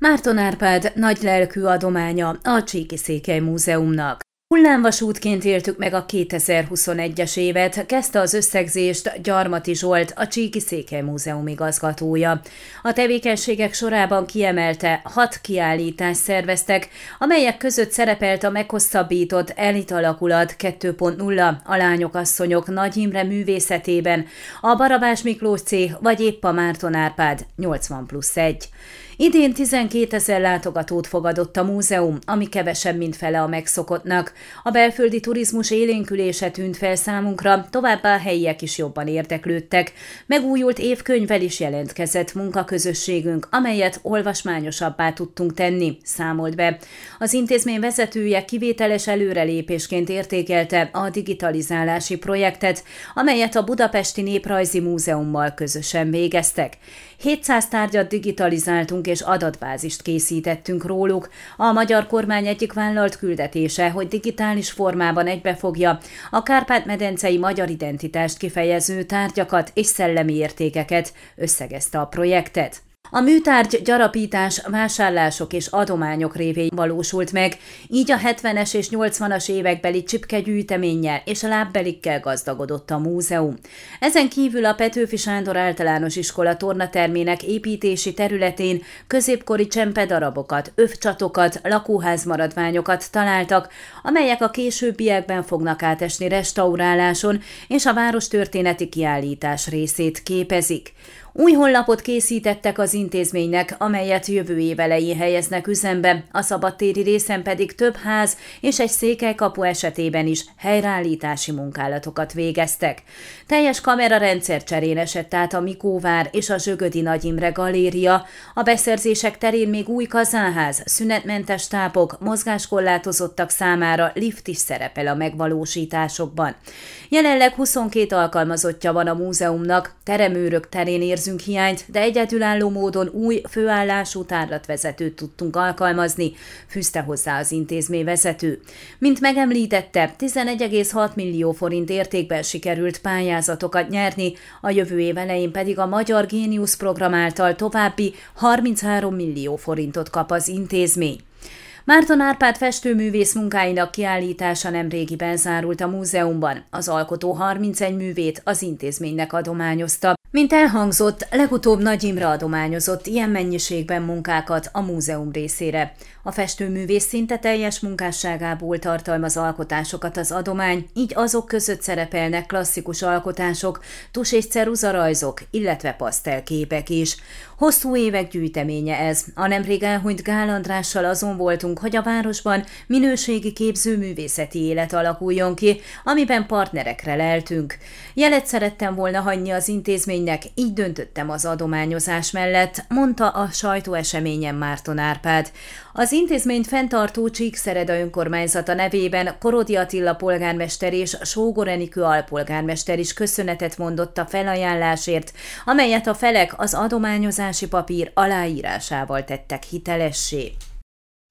Márton Árpád nagy lelkű adománya a Csíki Székely Múzeumnak. Hullámvasútként éltük meg a 2021-es évet, kezdte az összegzést Gyarmati Zsolt, a Csíki Székely Múzeum igazgatója. A tevékenységek sorában kiemelte, hat kiállítást szerveztek, amelyek között szerepelt a meghosszabbított Elit alakulat 2.0, a lányok asszonyok Nagy Imre művészetében, a Barabás Miklós cég vagy épp a Márton Árpád 80 plusz 1. Idén 12 ezer látogatót fogadott a múzeum, ami kevesebb, mint fele a megszokottnak. A belföldi turizmus élénkülése tűnt fel számunkra, továbbá a helyiek is jobban érdeklődtek. Megújult évkönyvvel is jelentkezett munkaközösségünk, amelyet olvasmányosabbá tudtunk tenni, számolt be. Az intézmény vezetője kivételes előrelépésként értékelte a digitalizálási projektet, amelyet a Budapesti Néprajzi Múzeummal közösen végeztek. 700 tárgyat digitalizáltunk és adatbázist készítettünk róluk. A magyar kormány egyik vállalt küldetése, hogy digitális formában egybefogja a Kárpát-medencei magyar identitást kifejező tárgyakat és szellemi értékeket, összegezte a projektet. A műtárgy gyarapítás, vásárlások és adományok révén valósult meg, így a 70-es és 80-as évekbeli csipkegyűjteménnyel és a lábbelikkel gazdagodott a múzeum. Ezen kívül a Petőfi Sándor általános iskola tornatermének építési területén középkori csempedarabokat, övcsatokat, lakóházmaradványokat találtak, amelyek a későbbiekben fognak átesni restauráláson és a város történeti kiállítás részét képezik. Új honlapot készítettek az intézménynek, amelyet jövő év elején helyeznek üzembe, a szabadtéri részen pedig több ház és egy székelykapu esetében is helyreállítási munkálatokat végeztek. Teljes kamerarendszer cserén esett át a Mikóvár és a Zsögödi Nagy Imre galéria, a beszerzések terén még új kazánház, szünetmentes tápok, mozgáskorlátozottak számára lift is szerepel a megvalósításokban. Jelenleg 22 alkalmazottja van a múzeumnak, teremőrök terén ér érzünk hiányt, de egyedülálló módon új főállású tárlatvezetőt tudtunk alkalmazni, fűzte hozzá az intézmény vezető. Mint megemlítette, 11,6 millió forint értékben sikerült pályázatokat nyerni, a jövő év elején pedig a Magyar Génius program által további 33 millió forintot kap az intézmény. Márton Árpád festőművész munkáinak kiállítása nemrégiben zárult a múzeumban. Az alkotó 31 művét az intézménynek adományozta. Mint elhangzott, legutóbb Nagy Imre adományozott ilyen mennyiségben munkákat a múzeum részére. A festőművész szinte teljes munkásságából tartalmaz alkotásokat az adomány, így azok között szerepelnek klasszikus alkotások, tus és rajzok, illetve pasztelképek is. Hosszú évek gyűjteménye ez. A nemrég elhunyt Gál Andrással azon voltunk, hogy a városban minőségi képzőművészeti élet alakuljon ki, amiben partnerekre leltünk. Jelet szerettem volna hagyni az intézménynek, így döntöttem az adományozás mellett, mondta a sajtóeseményen Márton Árpád. Az intézményt fenntartó Csíkszereda önkormányzata nevében Korodi Attila polgármester és Sógor Enikő alpolgármester is köszönetet mondott a felajánlásért, amelyet a felek az adományozási papír aláírásával tettek hitelessé.